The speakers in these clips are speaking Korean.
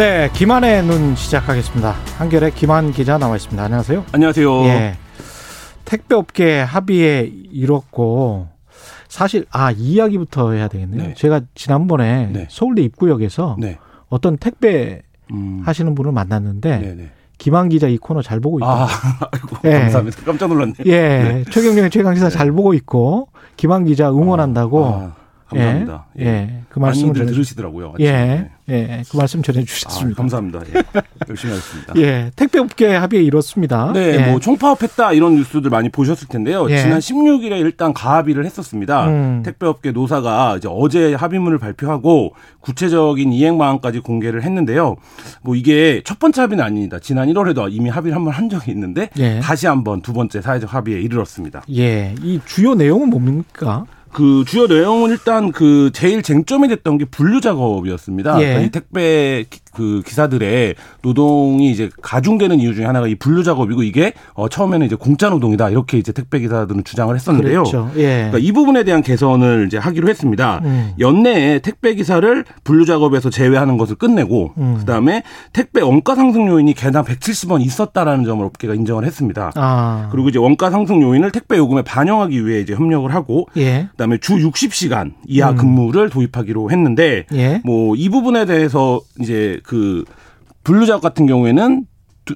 네, 김한의 눈 시작하겠습니다. 한결의 김한 기자 나와 있습니다. 안녕하세요. 안녕하세요. 예. 택배업계 합의에 이뤘고 사실 아, 이 이야기부터 해야 되겠네요. 네. 제가 지난번에 네. 서울대 입구역에서 네. 어떤 택배 음. 하시는 분을 만났는데 네네. 김한 기자 이 코너 잘 보고 있다. 아, 아이고, 예. 감사합니다. 깜짝 놀랐네. 예, 최경영의 최강 기사 잘 보고 있고 김한 기자 응원한다고 아, 감사합니다. 예, 예, 그 말씀을 전해 들으시더라고요. 아침에. 예, 예, 그 말씀 전해 아, 주셨습니다. 감사합니다. 예. 열심히 하겠습니다. 예, 택배업계 합의에 이뤘습니다. 네, 예. 뭐 총파업했다 이런 뉴스들 많이 보셨을 텐데요. 예. 지난 16일에 일단 가합의를 했었습니다. 음. 택배업계 노사가 이제 어제 합의문을 발표하고 구체적인 이행 방안까지 공개를 했는데요. 뭐 이게 첫 번째 합의는 아닙니다. 지난 1월에도 이미 합의를 한 번 한 적이 있는데 예. 다시 한번 두 번째 사회적 합의에 이르렀습니다. 예, 이 주요 내용은 뭡니까? 그 주요 내용은 일단 그 제일 쟁점이 됐던 게 분류 작업이었습니다. 예. 그러니까 이 택배 기- 그 기사들의 노동이 이제 가중되는 이유 중에 하나가 이 분류 작업이고 이게 어 처음에는 이제 공짜 노동이다 이렇게 이제 택배 기사들은 주장을 했었는데요. 그렇죠. 예. 그러니까 이 부분에 대한 개선을 이제 하기로 했습니다. 음. 연내에 택배 기사를 분류 작업에서 제외하는 것을 끝내고 음. 그다음에 택배 원가 상승 요인이 개당 170원 있었다라는 점을 업계가 인정을 했습니다. 아, 그리고 이제 원가 상승 요인을 택배 요금에 반영하기 위해 이제 협력을 하고 예, 그다음에 주 60시간 이하 음. 근무를 도입하기로 했는데 예, 뭐이 부분에 대해서 이제 그 분류작 같은 경우에는 두,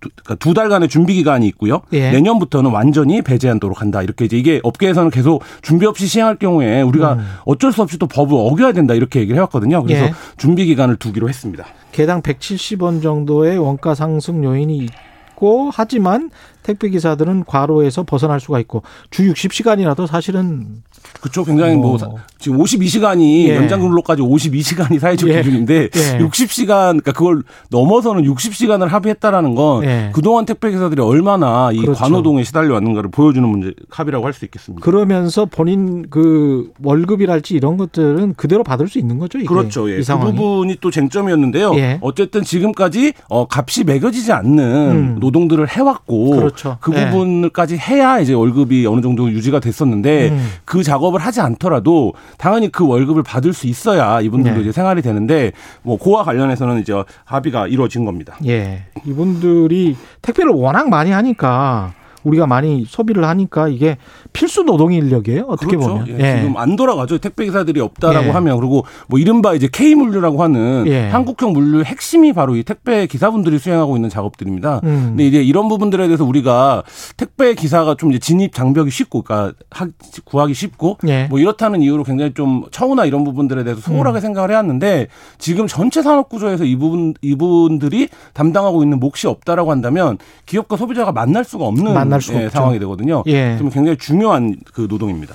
두, 그러니까 두 달간의 준비 기간이 있고요. 예. 내년부터는 완전히 배제한도록 한다. 이렇게 이제 이게 업계에서는 계속 준비 없이 시행할 경우에 우리가 음. 어쩔 수 없이 또 법을 어겨야 된다 이렇게 얘기를 해왔거든요. 그래서 예. 준비 기간을 두기로 했습니다. 개당 170원 정도의 원가 상승 요인이 있고 하지만 택배 기사들은 과로에서 벗어날 수가 있고 주 60시간이라도 사실은 그쪽 굉장히 뭐, 뭐. 사- 지금 52시간이 예. 연장 근로까지 52시간이 사회적 예. 기준인데 예. 60시간 그러니까 그걸 넘어서는 60시간을 합의했다라는 건 예. 그동안 택배 기사들이 얼마나 이 그렇죠. 관노동에 시달려 왔는가를 보여주는 문제 합의라고 할 수 있겠습니다. 그러면서 본인 그 월급이랄지 이런 것들은 그대로 받을 수 있는 거죠. 이게 그렇죠. 예. 이그 상황이. 부분이 또 쟁점이었는데요. 예. 어쨌든 지금까지 어, 값이 매겨지지 않는 음. 노동들을 해왔고 그렇죠. 그 예. 부분까지 해야 이제 월급이 어느 정도 유지가 됐었는데 음. 그 작업을 하지 않더라도 당연히 그 월급을 받을 수 있어야 이분들도 네. 이제 생활이 되는데 뭐 그와 관련해서는 이제 합의가 이루어진 겁니다. 예. 이분들이 택배를 워낙 많이 하니까 우리가 많이 소비를 하니까 이게 필수 노동 인력이에요. 어떻게 그렇죠. 보면. 예, 지금 안 돌아가죠. 택배 기사들이 없다라고 예. 하면 그리고 뭐 이른바 이제 K 물류라고 하는 예. 한국형 물류 핵심이 바로 이 택배 기사분들이 수행하고 있는 작업들입니다. 음. 근데 이제 이런 부분들에 대해서 우리가 택배 기사가 좀 이제 진입 장벽이 쉽고 그러니까 하- 구하기 쉽고 예. 뭐 이렇다는 이유로 굉장히 좀 처우나 이런 부분들에 대해서 소홀하게 음. 생각을 해왔는데 지금 전체 산업 구조에서 이 부분 이분들이 담당하고 있는 몫이 없다라고 한다면 기업과 소비자가 만날 수가 없는 만날 수가 예, 없죠. 상황이 되거든요. 예. 좀 굉장히 중요한 그 노동입니다.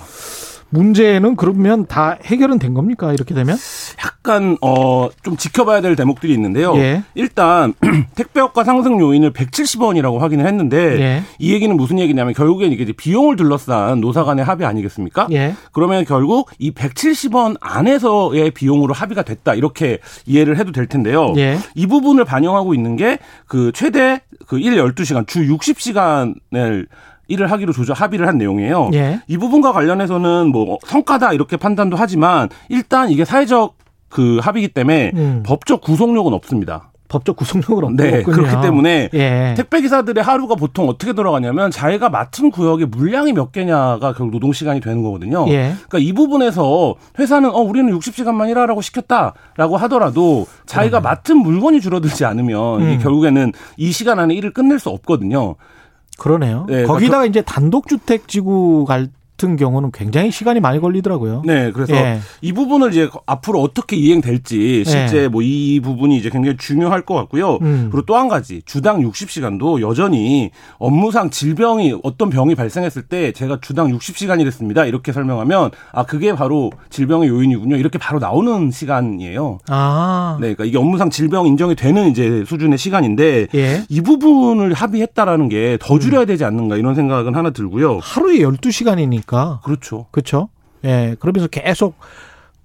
문제는 그러면 다 해결은 된 겁니까? 이렇게 되면? 약간 어 좀 지켜봐야 될 대목들이 있는데요. 예. 일단 택배업과 상승 요인을 170원이라고 확인을 했는데 예. 이 얘기는 무슨 얘기냐면 결국엔 이게 비용을 둘러싼 노사 간의 합의 아니겠습니까? 예. 그러면 결국 이 170원 안에서의 비용으로 합의가 됐다 이렇게 이해를 해도 될 텐데요. 예. 이 부분을 반영하고 있는 게 그 최대 그 1, 12시간 주 60시간을 일을 하기로 조정 합의를 한 내용이에요. 예. 이 부분과 관련해서는 뭐 성과다 이렇게 판단도 하지만 일단 이게 사회적 그 합의이기 때문에 음. 법적 구속력은 없습니다. 법적 구속력은 없- 네, 없군요. 그렇기 때문에 예. 택배 기사들의 하루가 보통 어떻게 돌아가냐면 자기가 맡은 구역의 물량이 몇 개냐가 결국 노동 시간이 되는 거거든요. 예. 그러니까 이 부분에서 회사는 어 우리는 60시간만 일하라고 시켰다라고 하더라도 자기가 맡은 물건이 줄어들지 않으면 이게 음. 결국에는 이 시간 안에 일을 끝낼 수 없거든요. 그러네요. 네, 거기다가 이제 단독주택 지구 갈 같은 경우는 굉장히 시간이 많이 걸리더라고요. 네, 그래서 예. 이 부분을 이제 앞으로 어떻게 이행될지 실제 예. 뭐이 부분이 이제 굉장히 중요할 것 같고요. 음. 그리고 또 한 가지 주당 60시간도 여전히 업무상 질병이 어떤 병이 발생했을 때 제가 주당 60시간이랬습니다. 이렇게 설명하면 아 그게 바로 질병의 요인이군요. 이렇게 바로 나오는 시간이에요. 아. 네, 그러니까 이게 업무상 질병 인정이 되는 이제 수준의 시간인데 예. 이 부분을 합의했다라는 게 더 줄여야 되지 않는가 이런 생각은 하나 들고요. 하루에 12시간이니까. 그렇죠. 그렇죠? 예. 그러면서 계속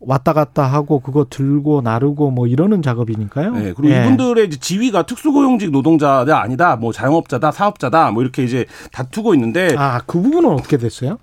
왔다 갔다 하고 그거 들고 나르고 뭐 이러는 작업이니까요. 네, 그리고 예. 이분들의 지위가 특수고용직 노동자가 아니다, 뭐 자영업자다, 사업자다, 뭐 이렇게 이제 다투고 있는데 아, 그 부분은 어떻게 됐어요?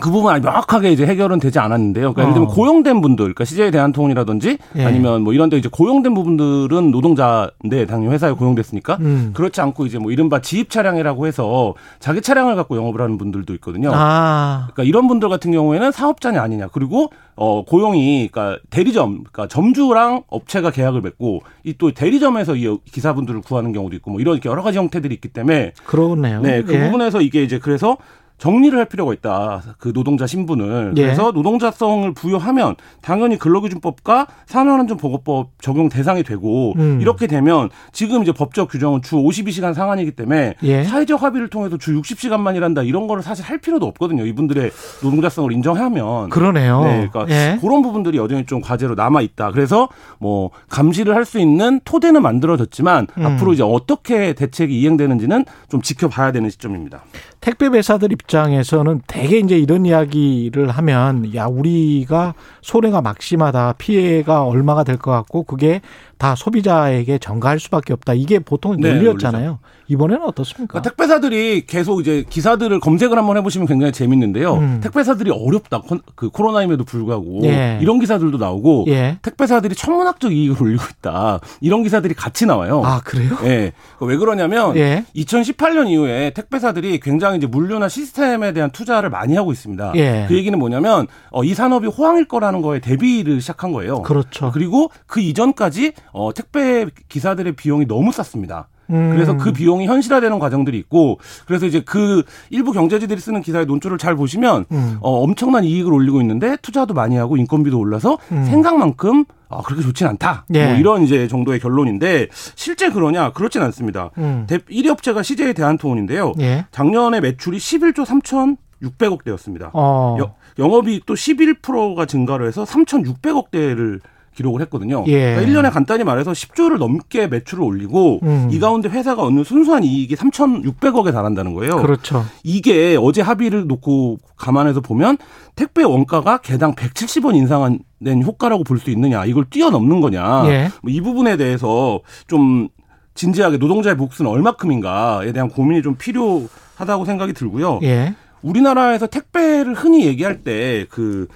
그 부분 아직 명확하게 이제 해결은 되지 않았는데요. 그러니까 예를 들면 어. 고용된 분들, 그러니까 CJ 대한통운이라든지 예. 아니면 뭐 이런데 이제 고용된 부분들은 노동자인데 당연히 회사에 고용됐으니까 음. 그렇지 않고 이제 뭐 이른바 지입 차량이라고 해서 자기 차량을 갖고 영업을 하는 분들도 있거든요. 아. 그러니까 이런 분들 같은 경우에는 사업자냐 아니냐 그리고 어 고용이 그러니까 대리점 그러니까 점주랑 업체가 계약을 맺고 이 또 대리점에서 이 기사분들을 구하는 경우도 있고 뭐 이런 여러 가지 형태들이 있기 때문에 그러네요. 네 그 예. 부분에서 이게 이제 그래서 정리를 할 필요가 있다. 그 노동자 신분을. 예. 그래서 노동자성을 부여하면 당연히 근로기준법과 산업안전보건법 적용 대상이 되고 음. 이렇게 되면 지금 이제 법적 규정은 주 52시간 상한이기 때문에 예. 사회적 합의를 통해서 주 60시간만 일한다 이런 거를 사실 할 필요도 없거든요. 이분들의 노동자성을 인정하면. 그러네요. 네, 그러니까 예. 그런 부분들이 여전히 좀 과제로 남아 있다. 그래서 뭐 감시를 할 수 있는 토대는 만들어졌지만 음. 앞으로 이제 어떻게 대책이 이행되는지는 좀 지켜봐야 되는 시점입니다. 택배 배사들 입 장에서는 대개 이제 이런 이야기를 하면 야 우리가 손해가 막심하다 피해가 얼마가 될 것 같고 그게 다 소비자에게 전가할 수밖에 없다 이게 보통 네, 논리였잖아요. 이번에는 어떻습니까? 그러니까 택배사들이 계속 이제 기사들을 검색을 한번 해보시면 굉장히 재밌는데요. 음. 택배사들이 어렵다. 콘- 그 코로나임에도 불구하고 예. 이런 기사들도 나오고 예. 택배사들이 천문학적 이익을 올리고 있다. 이런 기사들이 같이 나와요. 아 그래요? 예. 그왜 그러냐면 예. 2018년 이후에 택배사들이 굉장히 이제 물류나 시스템에 대한 투자를 많이 하고 있습니다. 예. 그 얘기는 뭐냐면 어, 이 산업이 호황일 거라는 거에 대비를 시작한 거예요. 그렇죠. 그리고 그 이전까지 어, 택배 기사들의 비용이 너무 쌌습니다. 음. 그래서 그 비용이 현실화되는 과정들이 있고 그래서 이제 그 일부 경제지들이 쓰는 기사의 논조를 잘 보시면 음. 어, 엄청난 이익을 올리고 있는데 투자도 많이 하고 인건비도 올라서 음. 생각만큼 아, 그렇게 좋진 않다. 예. 뭐 이런 이제 정도의 결론인데 실제 그러냐? 그렇진 않습니다. 음. 대, 1위 업체가 CJ 대한통운인데요. 예. 작년에 매출이 11조 3,600억 대였습니다. 어. 여- 영업이익 또 11%가 증가를 해서 3,600억 대를 기록을 했거든요. 예. 그러니까 1년에 간단히 말해서 10조를 넘게 매출을 올리고 음. 이 가운데 회사가 얻는 순수한 이익이 3,600억에 달한다는 거예요. 그렇죠. 이게 어제 합의를 놓고 감안해서 보면 택배 원가가 개당 170원 인상된 효과라고 볼 수 있느냐, 이걸 뛰어넘는 거냐, 예. 뭐 이 부분에 대해서 좀 진지하게 노동자의 몫은 얼마큼인가에 대한 고민이 좀 필요하다고 생각이 들고요. 예. 우리나라에서 택배를 흔히 얘기할 때그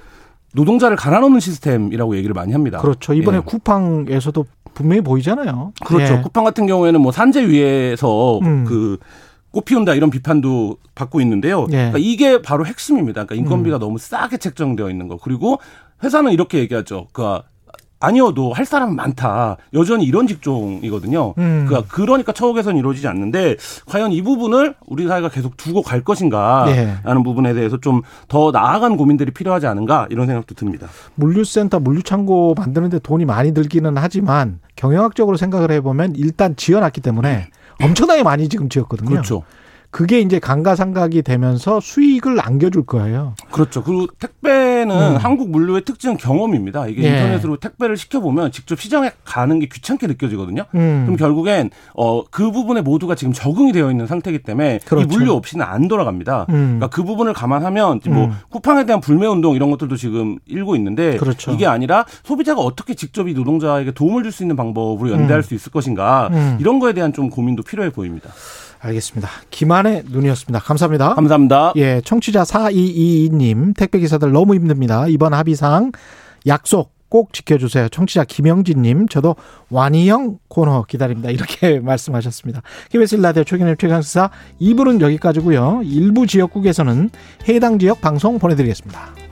노동자를 갈아넣는 시스템이라고 얘기를 많이 합니다. 그렇죠. 이번에 예. 쿠팡에서도 분명히 보이잖아요. 그렇죠. 예. 쿠팡 같은 경우에는 뭐 산재 위에서 음. 그 꽃 피운다 이런 비판도 받고 있는데요. 예. 음. 그러니까 이게 바로 핵심입니다. 그러니까 인건비가 너무 싸게 책정되어 있는 거. 그리고 회사는 이렇게 얘기하죠. 그러니까 아니어도 할 사람은 많다. 여전히 이런 직종이거든요. 음. 그러니까 그러니까 처우 개선이 이루어지지 않는데 과연 이 부분을 우리 사회가 계속 두고 갈 것인가라는 예. 부분에 대해서 좀 더 나아간 고민들이 필요하지 않은가 이런 생각도 듭니다. 물류센터, 물류창고 만드는데 돈이 많이 들기는 하지만 경영학적으로 생각을 해보면 일단 지어놨기 때문에 엄청나게 많이 지금 지었거든요. 그렇죠. 그게 이제 감가상각이 되면서 수익을 안겨줄 거예요. 그렇죠. 그리고 택배는 음. 한국 물류의 특징은 경험입니다. 이게 예. 인터넷으로 택배를 시켜보면 직접 시장에 가는 게 귀찮게 느껴지거든요. 음. 그럼 결국엔 어, 그 부분에 모두가 지금 적응이 되어 있는 상태이기 때문에 그렇죠. 이 물류 없이는 안 돌아갑니다. 음. 그러니까 그 부분을 감안하면 뭐 음. 쿠팡에 대한 불매 운동 이런 것들도 지금 일고 있는데 그렇죠. 이게 아니라 소비자가 어떻게 직접 이 노동자에게 도움을 줄 수 있는 방법으로 연대할 음. 수 있을 것인가 음. 이런 거에 대한 좀 고민도 필요해 보입니다. 알겠습니다. 김한의 눈이었습니다. 감사합니다. 감사합니다. 예, 청취자 4222님, 택배기사들 너무 힘듭니다. 이번 합의상 약속 꼭 지켜주세요. 청취자 김영진님, 저도 완이형 코너 기다립니다. 이렇게 말씀하셨습니다. KBS 라디오 최경의 최강시사 2부는 여기까지고요. 일부 지역국에서는 해당 지역 방송 보내드리겠습니다.